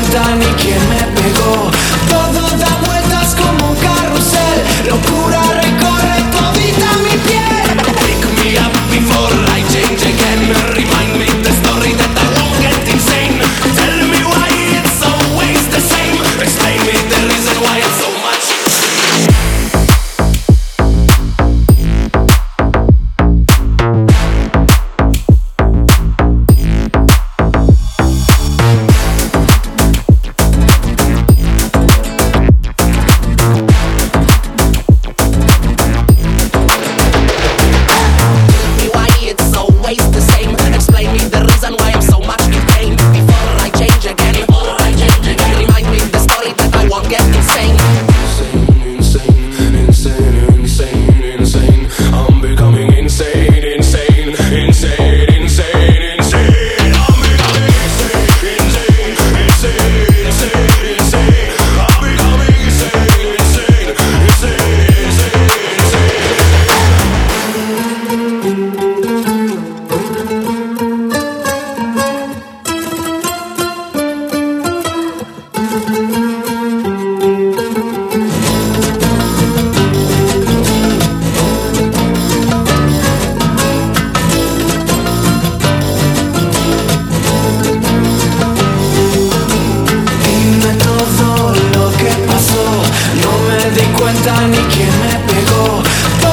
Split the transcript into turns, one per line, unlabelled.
ni quién me pegó. Todo da vueltas como un carrusel, locura. ventana y quién me pegó.